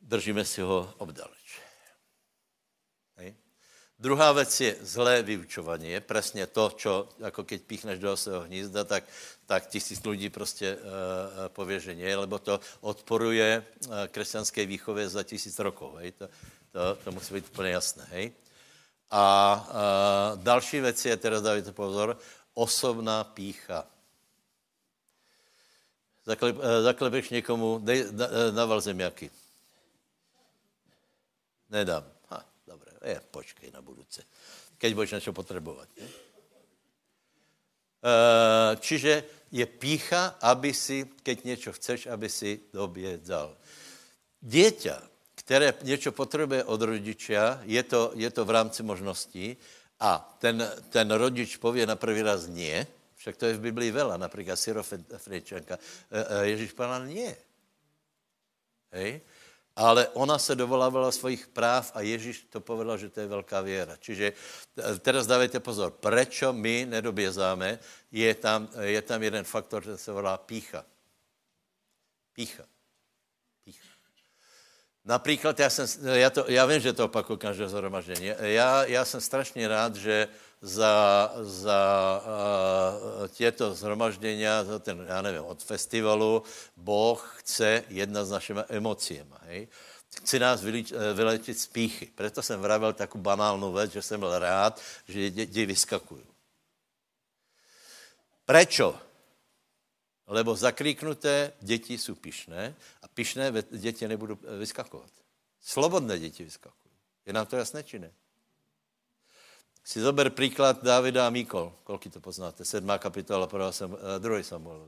držíme si ho obdaleč. Druhá věc je zlé vyučování. Je přesně to, čo, jako keď píchneš do svého hnízda, tak, tak tisíc lidí prostě uh, pově, že nie, lebo to odporuje uh, křesťanské výchově za tisíc rokov. Hej. To, to, to musí být úplně jasné. Hej. A uh, další věc je, teda dávajte pozor, osobná pícha. Zaklep, zaklepeš někomu, dej, da, naval zemiaky. Nedám. Je, počkej na budúce. Keď budeš něco potřebovat. Ne? Uh, čiže je pícha, aby si, keď něco chceš, aby si době dal. Dieťa, které něco potřebuje od rodičia, je to, je to v rámci možností a ten, ten rodič pově na první raz nie, však to je v Biblii veľa, například Syrofrečanka. E, e, Ježíš povedal nie. Hej? Ale ona se dovolávala svých práv a Ježíš to povedal, že to je velká věra. Čiže teraz dávejte pozor, prečo my nedobězáme, je tam, je tam jeden faktor, který se volá pícha. Pícha. Pícha. Například, já, jsem, já, to, já vím, že to opakuju každé zhromaždění. Já, já jsem strašně rád, že za, za uh, těto zhromažděnia, za ten, já nevím, od festivalu, Boh chce jednat s našimi emociemi, hej? Chce nás vylečit z píchy. Proto jsem vravil takovou banálnu věc, že jsem byl rád, že děti vyskakují. Prečo? Lebo zakriknuté děti jsou pišné a pišné děti nebudou vyskakovat. Slobodné děti vyskakují. Je nám to jasné, či ne? Si zober příklad Davida a Míkol. Kolik to poznáte? Sedmá kapitola, prvá sem, eh, druhý Samuel.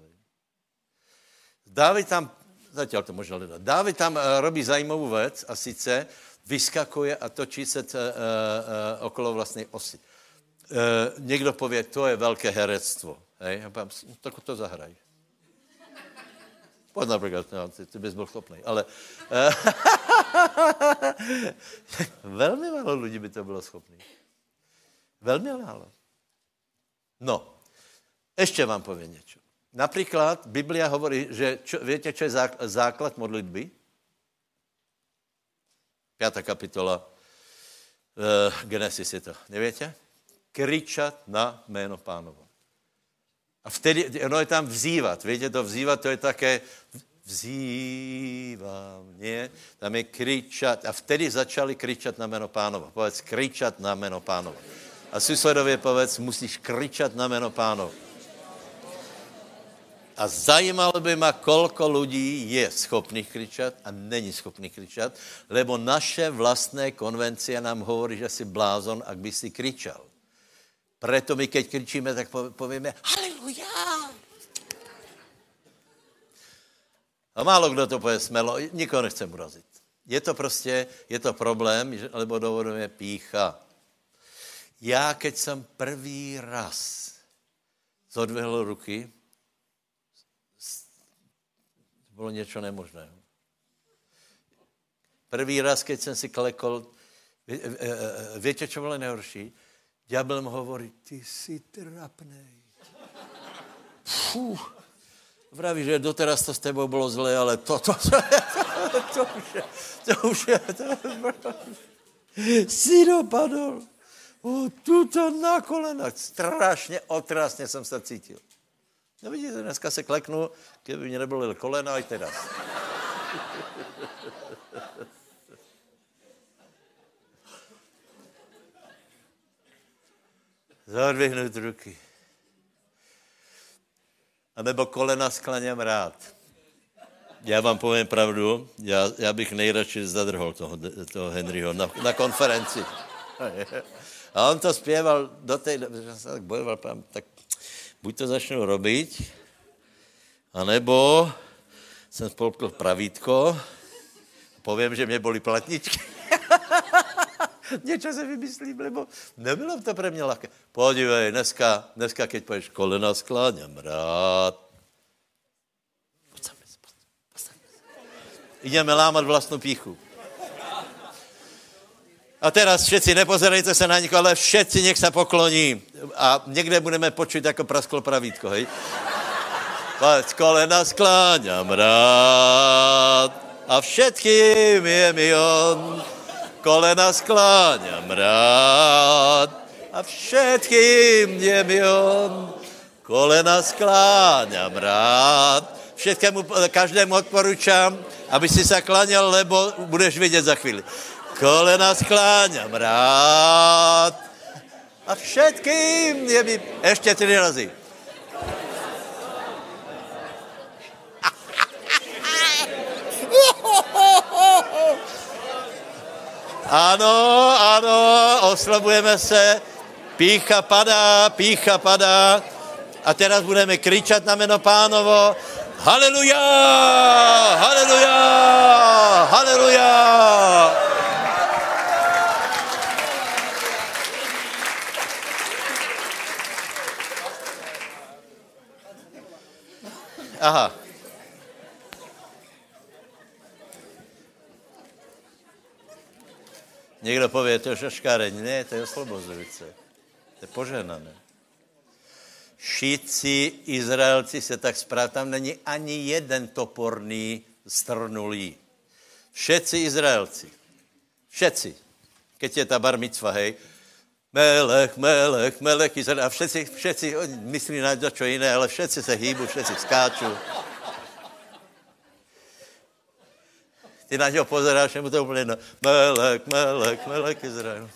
Dávid tam, zatím to možná lidé, Dávid tam uh, robí zajímavou věc a sice vyskakuje a točí se t, uh, uh, okolo vlastní osy. Uh, někdo pově, to je velké herectvo. Hej? A pám, no, tak to zahraj. Pojď například, no, ty, ty bys byl schopný, ale uh, (laughs) velmi málo lidí by to bylo schopný. Velmi málo. No, ještě vám povím něco. Například Biblia hovorí, že čo, víte, čo je základ modlitby? Pátá kapitola uh, Genesis je to. Nevíte? Kričat na jméno pánovo. A vtedy, ono je tam vzývat. Víte, to vzývat, to je také vzývám, ne? Tam je kričat. A vtedy začali kričat na jméno pánova. Povedz, kričat na jméno pánova. A susedově povedz, musíš kričat na jméno pánova. A zajímalo by mě, kolko lidí je schopných kričat a není schopných kričat, lebo naše vlastné konvencie nám hovorí, že jsi blázon, ak by si kričal. Preto my, keď kričíme, tak povíme haleluja. A málo kdo to pově smelo, nikoho nechce urazit. Je to prostě, je to problém, lebo dovodujeme pícha. Já, keď jsem prvý raz zodvihl ruky, bylo něco nemožného. Prvý raz, keď jsem si klekol, víte, co bylo nejhorší? Ďábel mu hovorí, ty jsi trapnej. Fuh. Vraví, že doteraz to s tebou bylo zlé, ale to, to, to, to, to už je, to už je, to, dopadl. O, tuto na kolena. Strašně otrásně jsem se cítil. No vidíte, dneska se kleknu, kdyby mě nebylo kolena, i teraz. Zadvihnout ruky. A nebo kolena skláněm rád. Já vám povím pravdu, já, já bych nejradši zadrhol toho, toho Henryho na, na konferenci. A on to zpěval do té, že se tak bojoval, tak buď to začnu robiť, anebo jsem spolkl pravítko, povím, že mě boli platničky. (laughs) Něco se vymyslím, lebo nebylo to pro mě lehké. Podívej, dneska, dneska keď poješ kolena, skláňam rád. Jdeme lámat vlastnou píchu. A teraz všetci, nepozerejte se na nikoho, ale všetci nech se pokloní. A někde budeme počuť, jako prasklo pravítko, hej? Pojď, kolena skláňam rád a všetkým je mi on kolena skláňam rád a všetkým je mi on. Kolena skláňam rád. Všetkému, každému odporučám, aby si se kláňal, lebo budeš vidět za chvíli. Kolena skláňam rád a všetkým je mi... Ještě tři razy. Ano, ano, oslavujeme se. Pícha padá, pícha padá. A teraz budeme kričat na jméno pánovo. Haleluja! Haleluja! Haleluja! Aha. Někdo pově, to je šaškáreň. Ne, to je oslobozující. To je poženané. Šíci Izraelci se tak správ, tam není ani jeden toporný strnulý. Všetci Izraelci. Všetci. Keď je ta bar mitzva, hej, Melech, Melech, Melech, Izrael. A všetci, všetci myslí na čo jiné, ale všetci se hýbu, všetci skáču. Ty na něho pozeráš, mu to úplně jedno. Melek, Melek, Melek Izrael.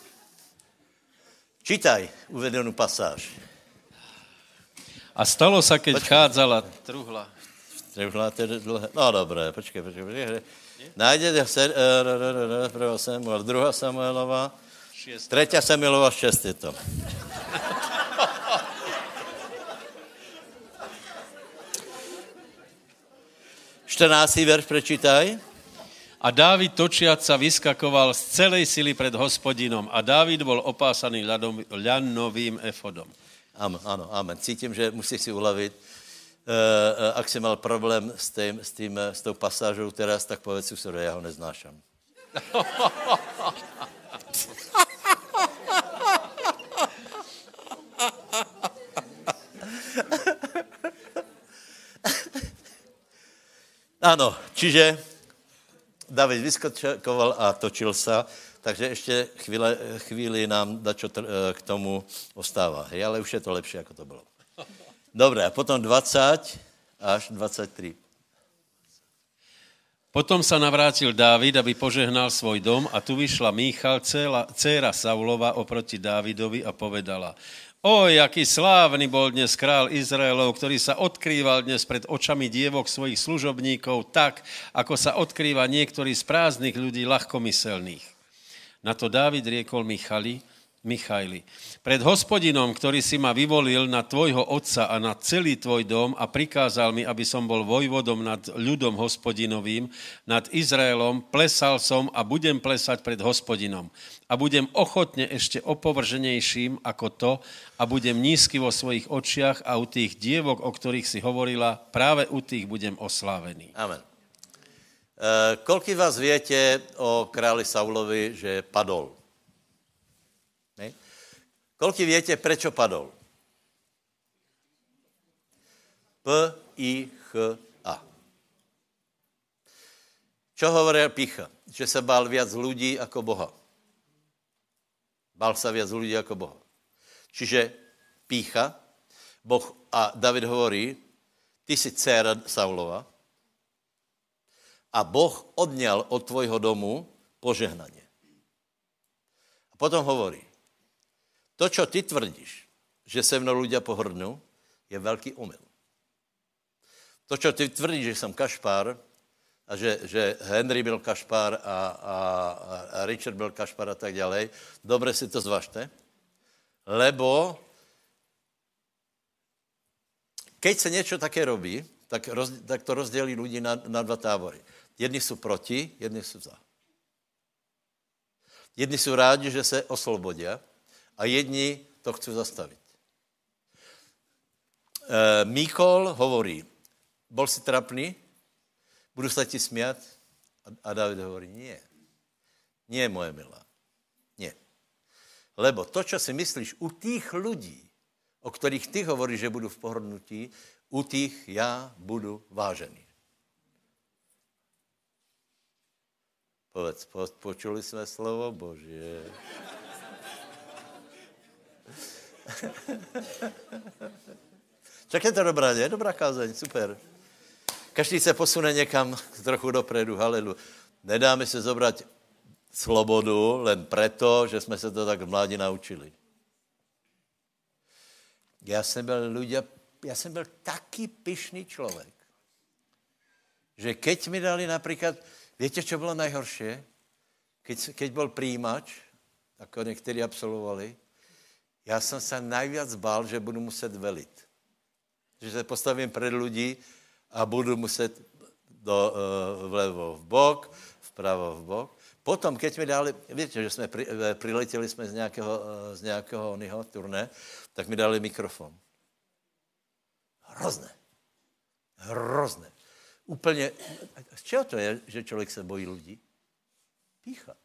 Čítaj uvedenú pasáž. A stalo sa, keď počkej. chádzala truhla. Truhla, to je dlhé. No dobré, počkej, počkej. počkej. Nájdete se, uh, prvá Samuel, druhá Samuelova, tretia Samuelova, šest je to. Čtrnáctý verš prečítaj. A Dávid točiac sa vyskakoval z celej sily pred hospodinom a Dávid bol opásaný ľadom, ľanovým efodom. Amen, áno, amen. Cítím, že musíš si uľaviť. Uh, uh, ak si mal problém s, tým, s, tým, s tou pasážou teraz, tak povedz si, že ja ho neznášam. (laughs) Áno, čiže David vyskočkoval a točil se, takže ještě chvíle, chvíli nám dačo k tomu ostává. Hej, ale už je to lepší, jako to bylo. Dobré, a potom 20 až 23. Potom sa navrátil Dávid, aby požehnal svoj dom a tu vyšla Míchal, dcéra Saulova, oproti Dávidovi a povedala, Oj, aký slávny bol dnes král Izraelov, ktorý sa odkrýval dnes pred očami dievok svojich služobníkov tak, ako sa odkrýva niektorý z prázdnych ľudí ľahkomyselných. Na to Dávid riekol Michali, Michajli. Pred hospodinom, ktorý si ma vyvolil na tvojho otca a na celý tvoj dom a prikázal mi, aby som bol vojvodom nad ľudom hospodinovým, nad Izraelom, plesal som a budem plesať pred hospodinom. A budem ochotne ešte opovrženejším ako to a budem nízky vo svojich očiach a u tých dievok, o ktorých si hovorila, práve u tých budem oslávený. Amen. E, koľký vás viete o králi Saulovi, že padol? Koľko viete, prečo padol? P, I, H, A. Čo hovorí pícha? Že sa bál viac ľudí ako Boha. Bál sa viac ľudí ako Boha. Čiže pícha, Boh, a David hovorí, ty si dcera Saulova a Boh odňal od tvojho domu požehnanie. A potom hovorí, to, čo ty tvrdíš, že se mnou ľudia pohrdnou, je velký omyl. To, čo ty tvrdíš, že jsem kašpár, a že, že Henry byl kašpár a, a, a Richard byl kašpár a tak dále, dobře si to zvažte, lebo keď se něco také robí, tak, roz, tak to rozdělí lidi na, na dva tábory. Jedni jsou proti, jedni jsou za. Jedni jsou rádi, že se oslobodí, a jedni to chcou zastavit. E, Míkol hovorí, bol si trapný, budu se ti smět? A, a David hovorí, nie. Nie, moje milá. Nie. Lebo to, čo si myslíš u tých ľudí, o kterých ty hovoríš, že budu v pohodnutí, u tých já budu vážený. Povedz, počuli jsme slovo Božie. Tak je to dobrá, je dobrá kázeň, super. Každý se posune někam trochu dopredu, halelu. Nedáme se zobrat slobodu len preto, že jsme se to tak v mládí naučili. Já jsem byl ľudia, já jsem byl taky pyšný člověk, že keď mi dali například, víte, co bylo najhorší? Keď, keď byl príjimač, jako někteří absolvovali, já jsem se najviac bál, že budu muset velit. Že se postavím před lidi a budu muset do, uh, vlevo v bok, vpravo v bok. Potom, keď mi dali, víte, že jsme pri, eh, priletěli jsme z nějakého, uh, z nějakého oného turné, tak mi dali mikrofon. Hrozné. Hrozné. Úplně, z čeho to je, že člověk se bojí lidí? Pícha.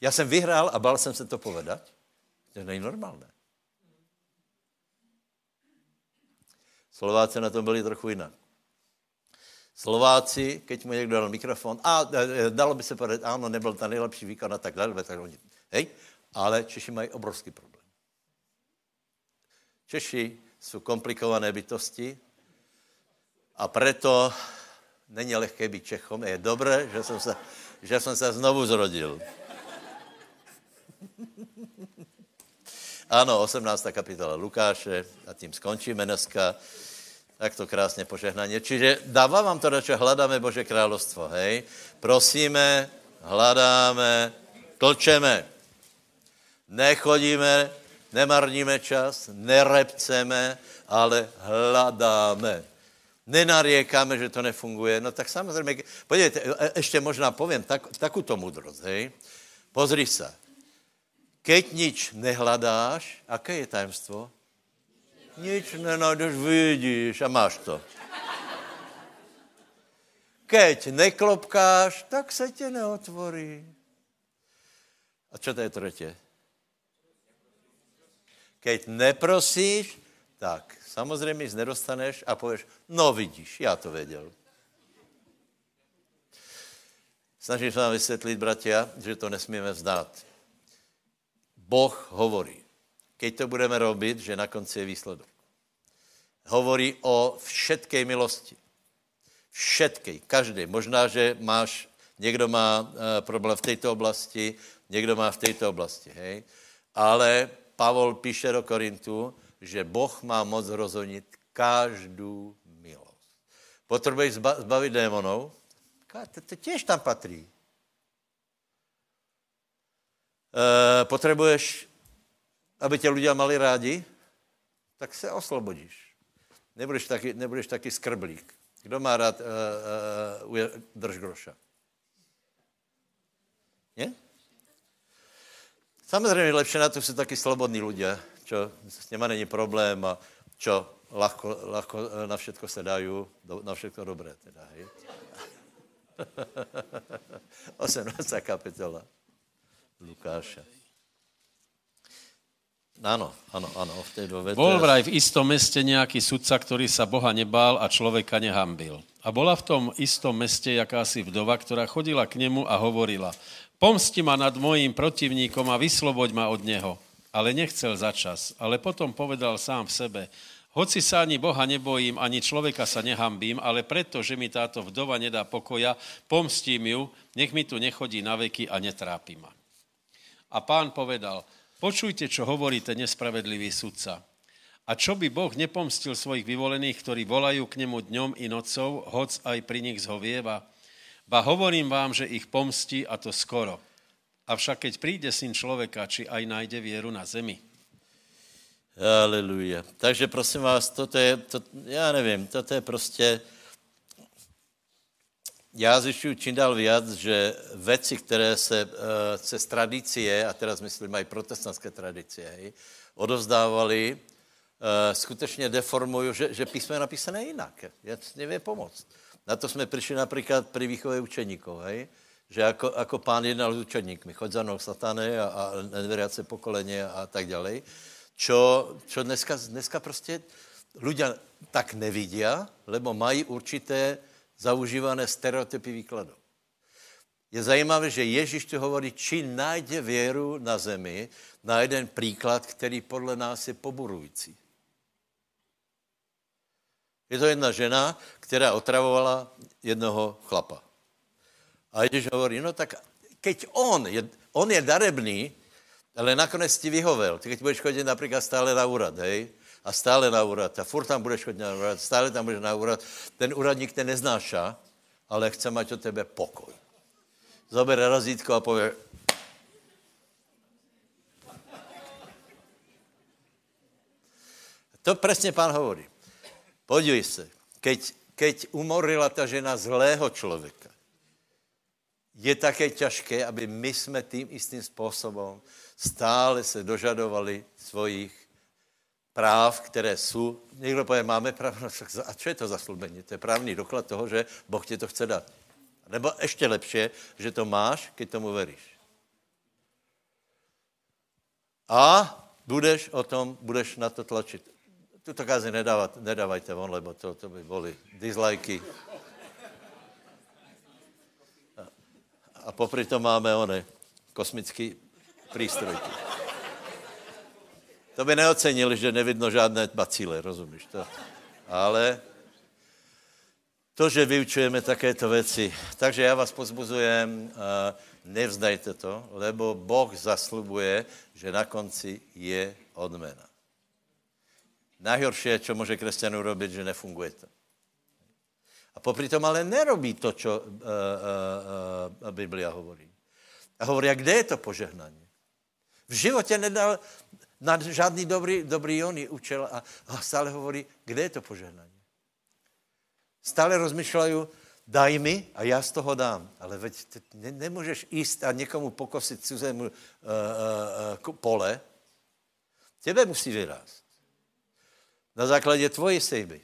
Já jsem vyhrál a bál jsem se to povedat. To není normálné. Slováci na tom byli trochu jinak. Slováci, keď mu někdo dal mikrofon, a e, e, dalo by se povedat, ano, nebyl ten nejlepší výkon a tak dále, tak oni, hej, Ale Češi mají obrovský problém. Češi jsou komplikované bytosti a proto není lehké být Čechom. Je dobré, že jsem se, že jsem se znovu zrodil. Ano, 18. kapitola Lukáše a tím skončíme dneska. Tak to krásně požehnaně. Čiže dává vám to, že hledáme Bože královstvo, hej? Prosíme, hledáme, tlčeme. Nechodíme, nemarníme čas, nerepceme, ale hledáme. Nenariekáme, že to nefunguje. No tak samozřejmě, podívejte, e, ještě možná povím tak, takovou moudrost, hej? Pozri se. Keď nič nehledáš, aké je tajemstvo? Nič nenajdeš, vidíš a máš to. Keď neklopkáš, tak se tě neotvorí. A čo to je třetí? Keď neprosíš, tak samozřejmě nic nedostaneš a pověš, no vidíš, já to věděl. Snažím se vám vysvětlit, bratia, že to nesmíme vzdát. Boh hovorí keď to budeme robit, že na konci je výsledok. Hovorí o všetkej milosti. Všetkej, každé. Možná, že máš, někdo má uh, problém v této oblasti, někdo má v této oblasti, hej. Ale Pavol píše do Korintu, že Boh má moc rozhodnit každou milost. Potřebuješ zbavit démonů? To těž tam patří. Uh, potřebuješ aby tě lidé mali rádi, tak se oslobodíš. Nebudeš taky, nebudeš taky skrblík. Kdo má rád uh, uh, drž groša? Ne? Samozřejmě lepší na to jsou taky slobodní lidé, čo s něma není problém a čo lahko, lahko na všetko se dají, na všetko dobré teda, hej. (laughs) 18. kapitola Lukáše. Ano, ano, ano, v té době. Bol vraj v istom meste nějaký sudca, který sa Boha nebál a člověka nehambil. A bola v tom istom meste jakási vdova, která chodila k němu a hovorila, pomsti ma nad mojím protivníkom a vysloboď ma od něho. Ale nechcel začas, ale potom povedal sám v sebe, hoci sa ani Boha nebojím, ani člověka sa nehambím, ale preto, že mi táto vdova nedá pokoja, pomstím ju, nech mi tu nechodí na veky a netrápi ma. A pán povedal, Počujte, čo hovorí ten nespravedlivý sudca. A čo by Boh nepomstil svojich vyvolených, ktorí volajú k nemu dňom i nocou, hoc aj pri nich zhovieva? Ba hovorím vám, že ich pomstí a to skoro. Avšak keď príde syn človeka, či aj nájde vieru na zemi? Aleluja. Takže prosím vás, toto je, to, já nevím, toto je prostě, já zjišťuji čím dál víc, že věci, které se cez tradicie, a teraz myslím mají protestantské tradicie, hej, odovzdávali, uh, skutečně deformují, že, že písmo je napísané jinak. Já nevím pomoct. Na to jsme přišli například při výchově učeníků, hej, že jako, jako pán jednal s učeníkmi, choď za mnou satany a, a neveriace pokolení a tak dále. Čo, čo dneska, dneska prostě ľudia tak nevidia, lebo mají určité zaužívané stereotypy výkladu. Je zajímavé, že Ježíš tu hovorí, či najde věru na zemi, na jeden příklad, který podle nás je poburující. Je to jedna žena, která otravovala jednoho chlapa. A Ježíš hovorí, no tak keď on je, on je darebný, ale nakonec ti vyhovel, ty keď budeš chodit například stále na úrad, hej, a stále na úrad. A furt tam budeš chodit na úrad, stále tam budeš na úrad. Ten úradník te neznáša, ale chce mať o tebe pokoj. Zabere razítko a pově, To přesně pán hovorí. Podívej se, keď, keď umorila ta žena zlého člověka, je také těžké, aby my jsme tím istým způsobem stále se dožadovali svojich práv, které jsou. Někdo pově, máme právo, no, a co je to za slubení? To je právní doklad toho, že Boh ti to chce dát. Nebo ještě lepší, že to máš, když tomu veríš. A budeš o tom, budeš na to tlačit. Tuto kázi nedávat, nedávajte von, lebo to, to by boli dislikey. A popri tom máme one, kosmický přístrojky. To by neocenili, že nevidno žádné bacíle, rozumíš to? Ale to, že vyučujeme takéto věci. Takže já vás pozbuzujem, nevzdajte to, lebo Boh zaslubuje, že na konci je odmena. Najhoršie, čo může křesťan urobiť, že nefunguje to. A popri tom ale nerobí to, čo uh, uh, uh, Biblia hovorí. A hovorí, a kde je to požehnání? V životě nedal na žádný dobrý, dobrý ony učil a, a stále hovorí, kde je to požehnání? Stále rozmýšlejí, daj mi a já z toho dám. Ale veď ne, nemůžeš jíst a někomu pokosit cizému uh, uh, pole. Tebe musí vyrást. Na základě tvojí sejby.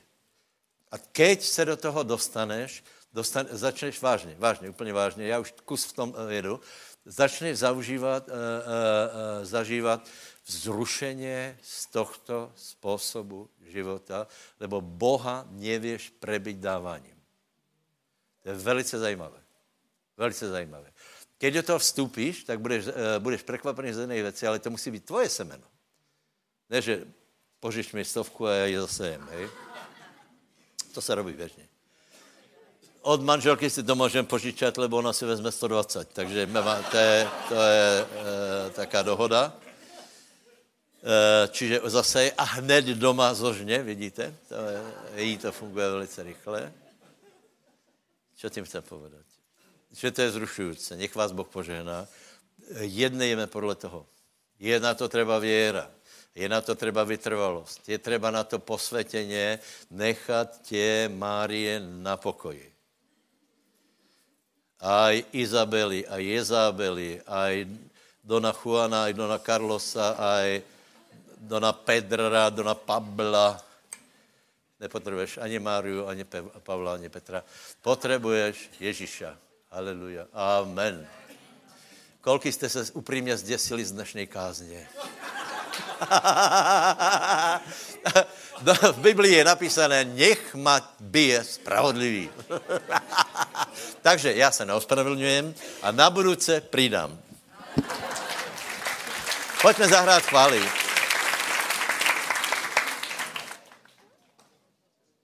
A keď se do toho dostaneš, dostane, začneš vážně, vážně, úplně vážně, já už kus v tom eh, jedu, začneš zaužívat, uh, uh, zažívat vzrušeně z tohto způsobu života, lebo Boha nevěš prebyť dáváním. To je velice zajímavé. Velice zajímavé. Keď do toho vstupíš, tak budeš, budeš překvapený z jedné věci, ale to musí být tvoje semeno. Ne, že požič mi stovku a já ji zasejem, hej? To se robí běžně. Od manželky si to můžeme požičat, lebo ona si vezme 120, takže to je, to je e, taká dohoda. E, čiže zase a hned doma zožně, vidíte? To je, jí to funguje velice rychle. Co tím chcem povedat? Že to je zrušující. Nech vás Boh požehná. Jednejme podle toho. Je na to třeba věra. Je na to třeba vytrvalost. Je třeba na to posvětěně nechat tě, Márie, na pokoji. Aj Izabeli, aj Jezabeli, aj Dona Juana, aj Dona Carlosa, aj Dona Pedra, Dona Pabla. Nepotřebuješ ani Máriu, ani Pavla, ani Petra. Potřebuješ Ježíša. Haleluja. Amen. Kolky jste se upřímně zděsili z dnešní kázně? (laughs) v Biblii je napísané, nech ma bije spravodlivý. (laughs) Takže já se neospravedlňujem a na budouce přidám. Pojďme zahrát chválit.